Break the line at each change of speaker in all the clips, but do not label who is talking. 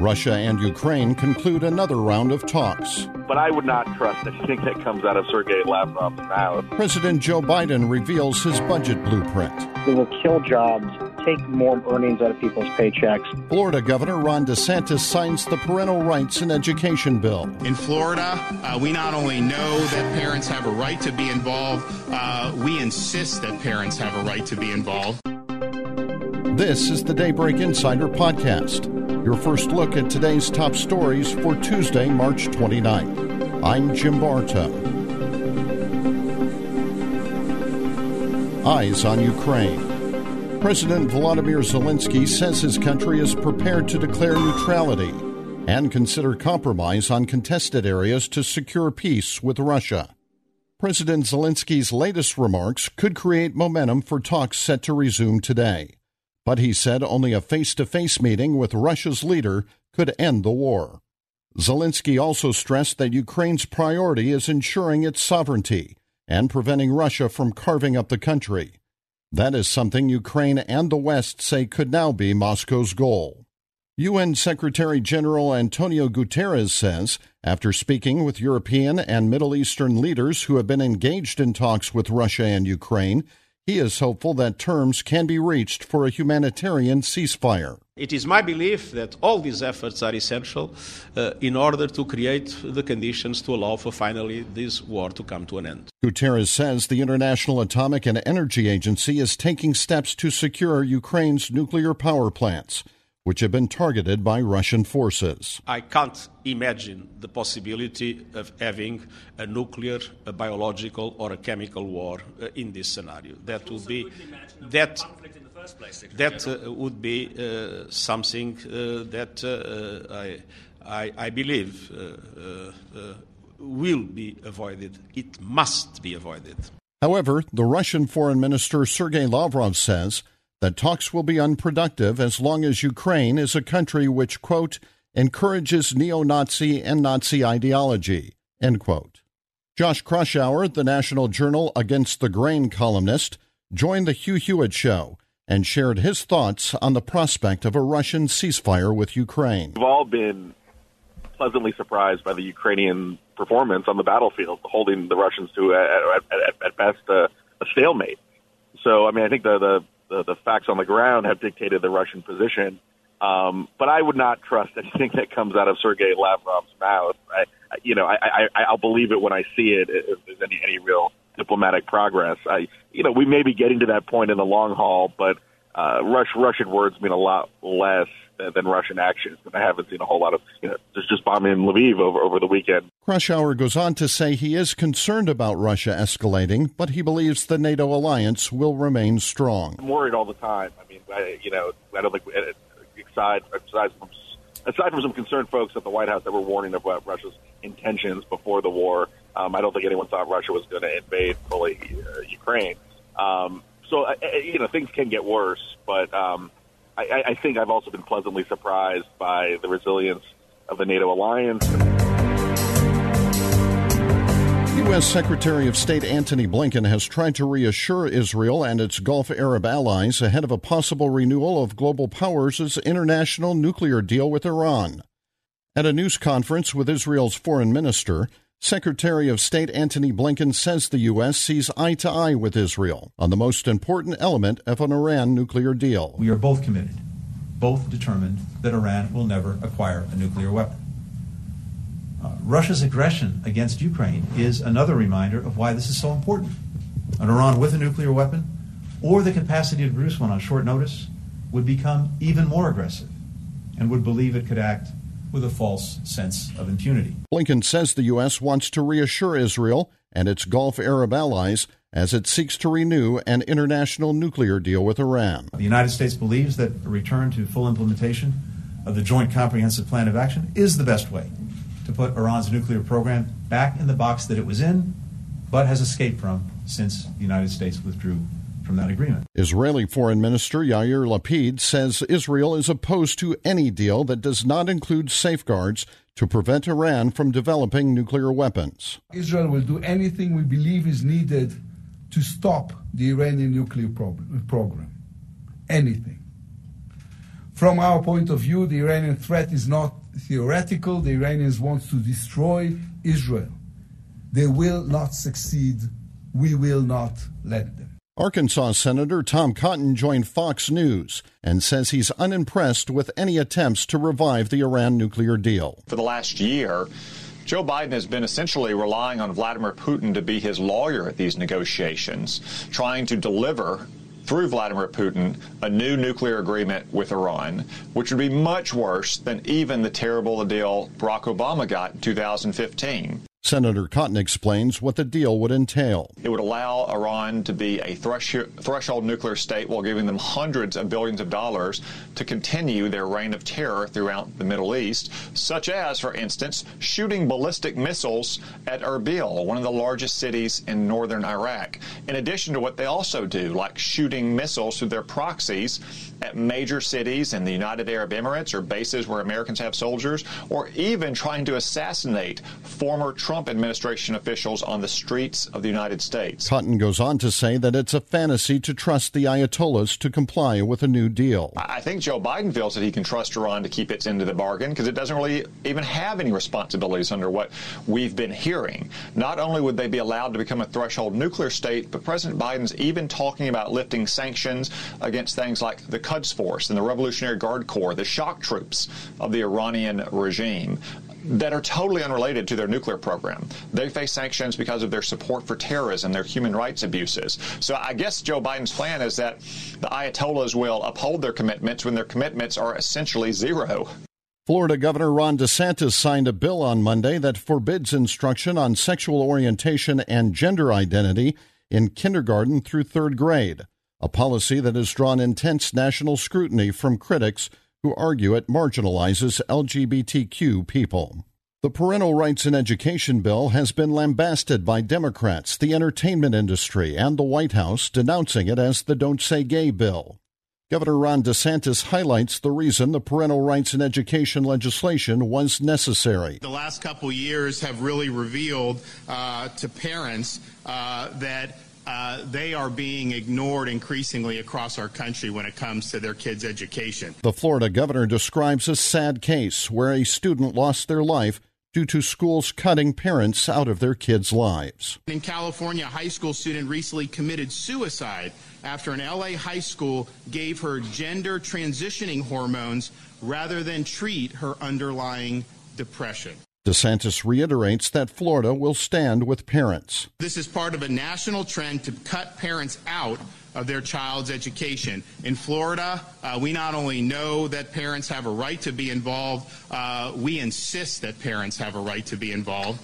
Russia and Ukraine conclude another round of talks.
But I would not trust anything that comes out of Sergei Lavrov's mouth.
President Joe Biden reveals his budget blueprint.
It will kill jobs, take more earnings out of people's paychecks.
Florida Governor Ron DeSantis signs the parental rights in education bill.
In Florida, uh, we not only know that parents have a right to be involved, uh, we insist that parents have a right to be involved.
This is the Daybreak Insider Podcast your first look at today's top stories for Tuesday, March 29th. I'm Jim Bartow. Eyes on Ukraine. President Volodymyr Zelensky says his country is prepared to declare neutrality and consider compromise on contested areas to secure peace with Russia. President Zelensky's latest remarks could create momentum for talks set to resume today. But he said only a face to face meeting with Russia's leader could end the war. Zelensky also stressed that Ukraine's priority is ensuring its sovereignty and preventing Russia from carving up the country. That is something Ukraine and the West say could now be Moscow's goal. UN Secretary General Antonio Guterres says, after speaking with European and Middle Eastern leaders who have been engaged in talks with Russia and Ukraine, he is hopeful that terms can be reached for a humanitarian ceasefire.
It is my belief that all these efforts are essential uh, in order to create the conditions to allow for finally this war to come to an end.
Guterres says the International Atomic and Energy Agency is taking steps to secure Ukraine's nuclear power plants which have been targeted by Russian forces.
I can't imagine the possibility of having a nuclear, a biological, or a chemical war uh, in this scenario. That would be that. That uh, would be uh, something uh, that uh, I, I, I, believe uh, will be avoided. It must be avoided.
However, the Russian Foreign Minister Sergei Lavrov says that talks will be unproductive as long as Ukraine is a country which, quote, encourages neo Nazi and Nazi ideology, end quote. Josh Kraushaar, the National Journal Against the Grain columnist, joined the Hugh Hewitt Show and shared his thoughts on the prospect of a Russian ceasefire with Ukraine.
We've all been pleasantly surprised by the Ukrainian performance on the battlefield, holding the Russians to, at, at, at best, a stalemate. So, I mean, I think the, the the, the facts on the ground have dictated the Russian position. Um, but I would not trust anything that comes out of Sergei Lavrov's mouth. I, you know, I, I, I'll believe it when I see it. If there's any any real diplomatic progress, I, you know, we may be getting to that point in the long haul, but uh, Russian words mean a lot less than, Russian actions. And I haven't seen a whole lot of, you know, just, just bombing in Lviv over, over the weekend.
Kraushaar goes on to say he is concerned about Russia escalating, but he believes the NATO alliance will remain strong.
I'm worried all the time. I mean, I, you know, I don't think, aside, aside from aside from some concerned folks at the White House that were warning about Russia's intentions before the war, um, I don't think anyone thought Russia was going to invade fully uh, Ukraine. Um, so, uh, you know, things can get worse, but um, I, I think I've also been pleasantly surprised by the resilience of the NATO alliance.
U.S. Secretary of State Antony Blinken has tried to reassure Israel and its Gulf Arab allies ahead of a possible renewal of global powers' international nuclear deal with Iran. At a news conference with Israel's foreign minister, Secretary of State Antony Blinken says the U.S. sees eye to eye with Israel on the most important element of an Iran nuclear deal.
We are both committed, both determined that Iran will never acquire a nuclear weapon. Uh, Russia's aggression against Ukraine is another reminder of why this is so important. An Iran with a nuclear weapon, or the capacity to produce one on short notice, would become even more aggressive and would believe it could act with a false sense of impunity.
Blinken says the U.S. wants to reassure Israel and its Gulf Arab allies as it seeks to renew an international nuclear deal with Iran.
The United States believes that a return to full implementation of the Joint Comprehensive Plan of Action is the best way to put Iran's nuclear program back in the box that it was in, but has escaped from since the United States withdrew from that agreement.
Israeli Foreign Minister Yair Lapid says Israel is opposed to any deal that does not include safeguards to prevent Iran from developing nuclear weapons.
Israel will do anything we believe is needed to stop the Iranian nuclear program. Anything. From our point of view, the Iranian threat is not theoretical. The Iranians want to destroy Israel. They will not succeed. We will not let them.
Arkansas Senator Tom Cotton joined Fox News and says he's unimpressed with any attempts to revive the Iran nuclear deal.
For the last year, Joe Biden has been essentially relying on Vladimir Putin to be his lawyer at these negotiations, trying to deliver through Vladimir Putin a new nuclear agreement with Iran, which would be much worse than even the terrible deal Barack Obama got in 2015.
Senator Cotton explains what the deal would entail.
It would allow Iran to be a threshold nuclear state while giving them hundreds of billions of dollars to continue their reign of terror throughout the Middle East, such as, for instance, shooting ballistic missiles at Erbil, one of the largest cities in northern Iraq, in addition to what they also do, like shooting missiles through their proxies at major cities in the United Arab Emirates or bases where Americans have soldiers, or even trying to assassinate former Trump administration officials on the streets of the United States.
Cotton goes on to say that it's a fantasy to trust the Ayatollahs to comply with a new deal.
I think Joe Biden feels that he can trust Iran to keep its end of the bargain because it doesn't really even have any responsibilities under what we've been hearing. Not only would they be allowed to become a threshold nuclear state, but President Biden's even talking about lifting sanctions against things like the Quds Force and the Revolutionary Guard Corps, the shock troops of the Iranian regime that are totally unrelated to their nuclear program. They face sanctions because of their support for terrorism, their human rights abuses. So I guess Joe Biden's plan is that the Ayatollahs will uphold their commitments when their commitments are essentially zero.
Florida Governor Ron DeSantis signed a bill on Monday that forbids instruction on sexual orientation and gender identity in kindergarten through third grade, a policy that has drawn intense national scrutiny from critics who argue it marginalizes LGBTQ people. The Parental Rights in Education bill has been lambasted by Democrats, the entertainment industry, and the White House, denouncing it as the Don't Say Gay bill. Governor Ron DeSantis highlights the reason the parental rights in education legislation was necessary.
The last couple years have really revealed uh, to parents uh, that uh, they are being ignored increasingly across our country when it comes to their kids' education.
The Florida governor describes a sad case where a student lost their life due to schools cutting parents out of their kids' lives.
In California, a high school student recently committed suicide after an LA high school gave her gender transitioning hormones rather than treat her underlying depression.
DeSantis reiterates that Florida will stand with parents.
This is part of a national trend to cut parents out of their child's education. In Florida, uh, we not only know that parents have a right to be involved, uh, we insist that parents have a right to be involved.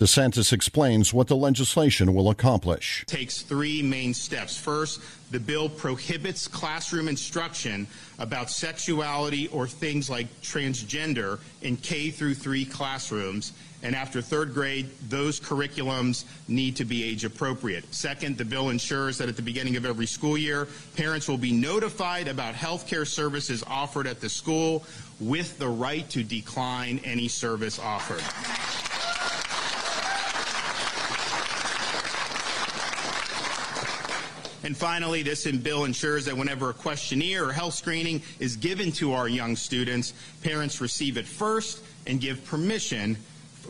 DeSantis explains what the legislation will accomplish.
Takes three main steps. First, the bill prohibits classroom instruction about sexuality or things like transgender in K through 3 classrooms. And after third grade, those curriculums need to be age appropriate. Second, the bill ensures that at the beginning of every school year, parents will be notified about health care services offered at the school with the right to decline any service offered. And finally, this bill ensures that whenever a questionnaire or health screening is given to our young students, parents receive it first and give permission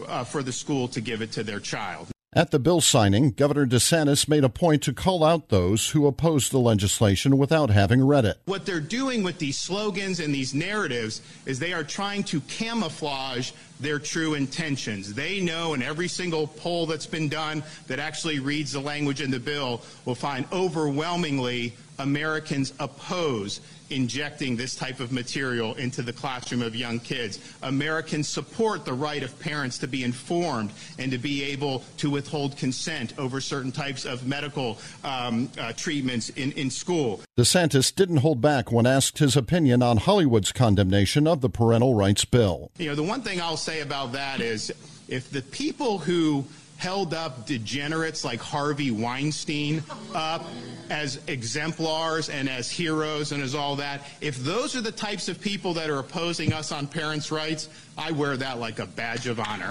uh, for the school to give it to their child.
At the bill signing, Governor DeSantis made a point to call out those who opposed the legislation without having read it.
What they're doing with these slogans and these narratives is they are trying to camouflage their true intentions. They know in every single poll that's been done that actually reads the language in the bill will find overwhelmingly Americans oppose injecting this type of material into the classroom of young kids. Americans support the right of parents to be informed and to be able to withhold consent over certain types of medical um, uh, treatments in, in school.
DeSantis didn't hold back when asked his opinion on Hollywood's condemnation of the parental rights bill.
You know, the one thing I'll say about that is if the people who held up degenerates like Harvey Weinstein up as exemplars and as heroes and as all that. If those are the types of people that are opposing us on parents' rights, I wear that like a badge of honor.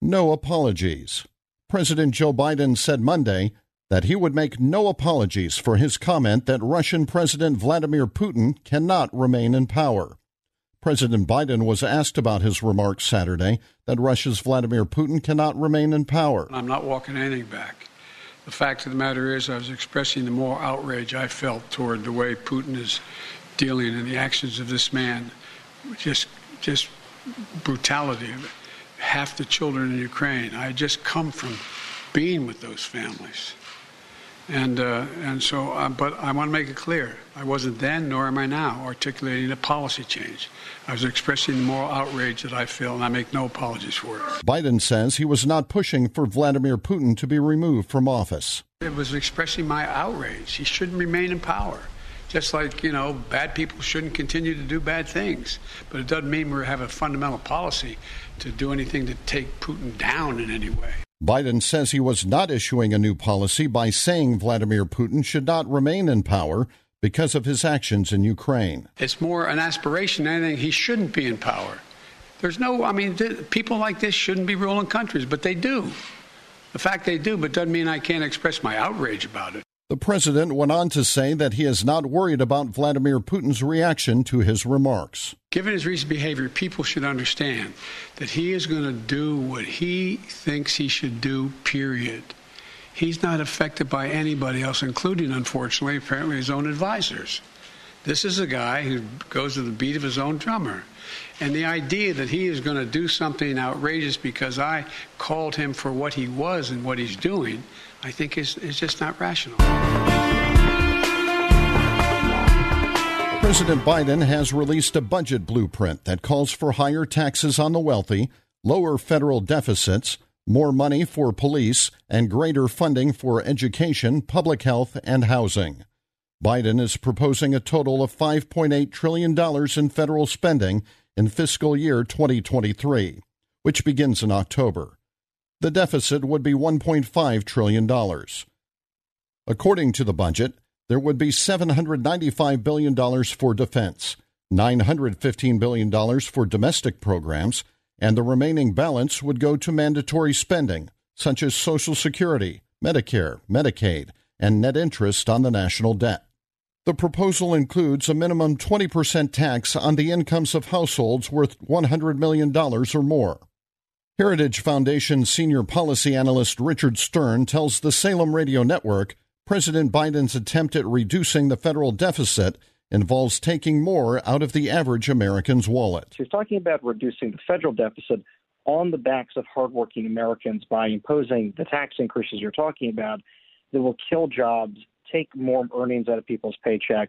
No apologies. President Joe Biden said Monday that he would make no apologies for his comment that Russian President Vladimir Putin cannot remain in power. President Biden was asked about his remarks Saturday that Russia's Vladimir Putin cannot remain in power.
I'm not walking anything back. The fact of the matter is, I was expressing the moral outrage I felt toward the way Putin is dealing and the actions of this man. Just, just brutality. Half the children in Ukraine. I just come from being with those families. And, uh, and so, uh, but I want to make it clear I wasn't then, nor am I now, articulating a policy change. I was expressing the moral outrage that I feel, and I make no apologies for it.
Biden says he was not pushing for Vladimir Putin to be removed from office.
It was expressing my outrage. He shouldn't remain in power. Just like, you know, bad people shouldn't continue to do bad things. But it doesn't mean we have a fundamental policy to do anything to take Putin down in any way.
Biden says he was not issuing a new policy by saying Vladimir Putin should not remain in power because of his actions in Ukraine.
It's more an aspiration than anything. He shouldn't be in power. There's no, I mean, th- people like this shouldn't be ruling countries, but they do. The fact they do, but doesn't mean I can't express my outrage about it.
The president went on to say that he is not worried about Vladimir Putin's reaction to his remarks.
Given his recent behavior, people should understand that he is going to do what he thinks he should do, period. He's not affected by anybody else, including, unfortunately, apparently his own advisors. This is a guy who goes to the beat of his own drummer. And the idea that he is going to do something outrageous because I called him for what he was and what he's doing, I think is, is just not rational.
President Biden has released a budget blueprint that calls for higher taxes on the wealthy, lower federal deficits, more money for police, and greater funding for education, public health, and housing. Biden is proposing a total of $5.8 trillion in federal spending in fiscal year 2023, which begins in October. The deficit would be $1.5 trillion. According to the budget, there would be $795 billion for defense, $915 billion for domestic programs, and the remaining balance would go to mandatory spending, such as Social Security, Medicare, Medicaid, and net interest on the national debt. The proposal includes a minimum 20% tax on the incomes of households worth $100 million or more. Heritage Foundation senior policy analyst Richard Stern tells the Salem Radio Network President Biden's attempt at reducing the federal deficit involves taking more out of the average American's wallet.
He's talking about reducing the federal deficit on the backs of hardworking Americans by imposing the tax increases you're talking about that will kill jobs, take more earnings out of people's paychecks,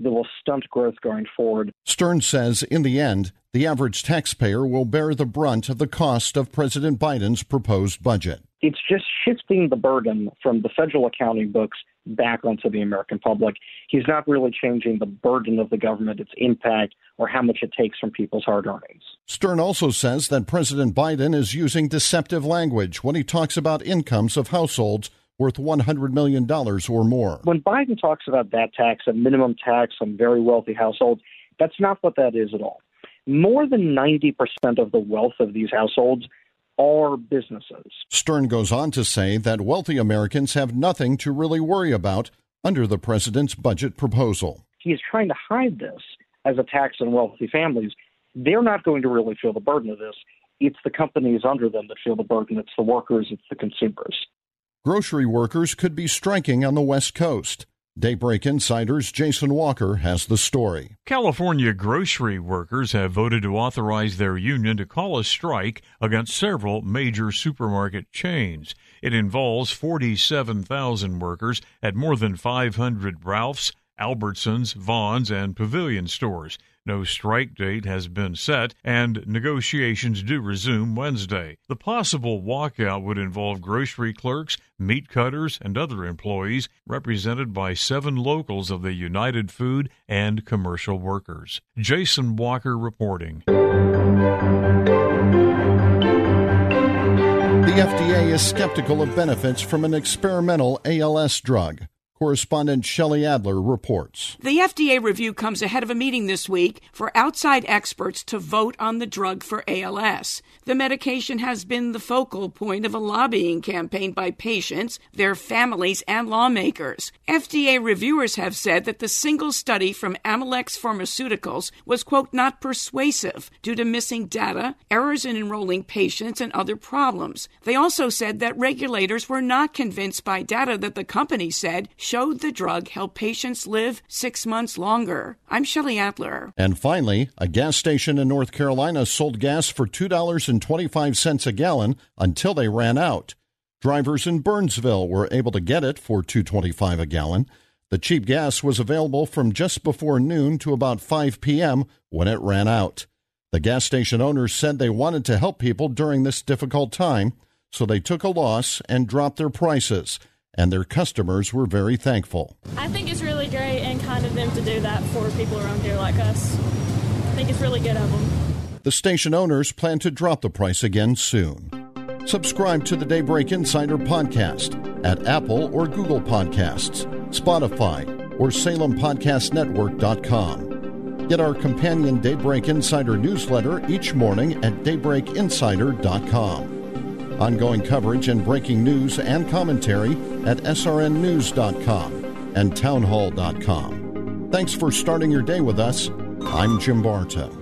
that will stunt growth going forward.
Stern says in the end, the average taxpayer will bear the brunt of the cost of President Biden's proposed budget.
It's just shifting the burden from the federal accounting books back onto the American public. He's not really changing the burden of the government, its impact, or how much it takes from people's hard earnings.
Stern also says that President Biden is using deceptive language when he talks about incomes of households worth $100 million or more.
When Biden talks about that tax, a minimum tax on very wealthy households, that's not what that is at all. More than 90% of the wealth of these households are businesses.
Stern goes on to say that wealthy Americans have nothing to really worry about under the president's budget proposal.
He is trying to hide this as a tax on wealthy families. They're not going to really feel the burden of this. It's the companies under them that feel the burden. It's the workers, it's the consumers.
Grocery workers could be striking on the West Coast. Daybreak Insider's Jason Walker has the story.
California grocery workers have voted to authorize their union to call a strike against several major supermarket chains. It involves 47,000 workers at more than 500 Ralphs, Albertsons, Vons, and Pavilion stores. No strike date has been set, and negotiations do resume Wednesday. The possible walkout would involve grocery clerks, meat cutters, and other employees, represented by seven locals of the United Food and Commercial Workers. Jason Walker reporting.
The FDA is skeptical of benefits from an experimental ALS drug. Correspondent Shelley Adler reports.
The FDA review comes ahead of a meeting this week for outside experts to vote on the drug for ALS. The medication has been the focal point of a lobbying campaign by patients, their families, and lawmakers. FDA reviewers have said that the single study from Amylyx Pharmaceuticals was, quote, not persuasive due to missing data, errors in enrolling patients, and other problems. They also said that regulators were not convinced by data that the company said showed the drug helped patients live six months longer. I'm Shelley Adler.
And finally, a gas station in North Carolina sold gas for $2.25 a gallon until they ran out. Drivers in Burnsville were able to get it for $2.25 a gallon. The cheap gas was available from just before noon to about 5 p.m. when it ran out. The gas station owners said they wanted to help people during this difficult time, so they took a loss and dropped their prices and their customers were very thankful.
I think it's really great and kind of them to do that for people around here like us. I think it's really good of them.
The station owners plan to drop the price again soon. Subscribe to the Daybreak Insider podcast at Apple or Google Podcasts, Spotify, or SalemPodcastNetwork.com. Get our companion Daybreak Insider newsletter each morning at DaybreakInsider.com. Ongoing coverage and breaking news and commentary at srnnews.com and townhall.com. Thanks for starting your day with us. I'm Jim Bartow.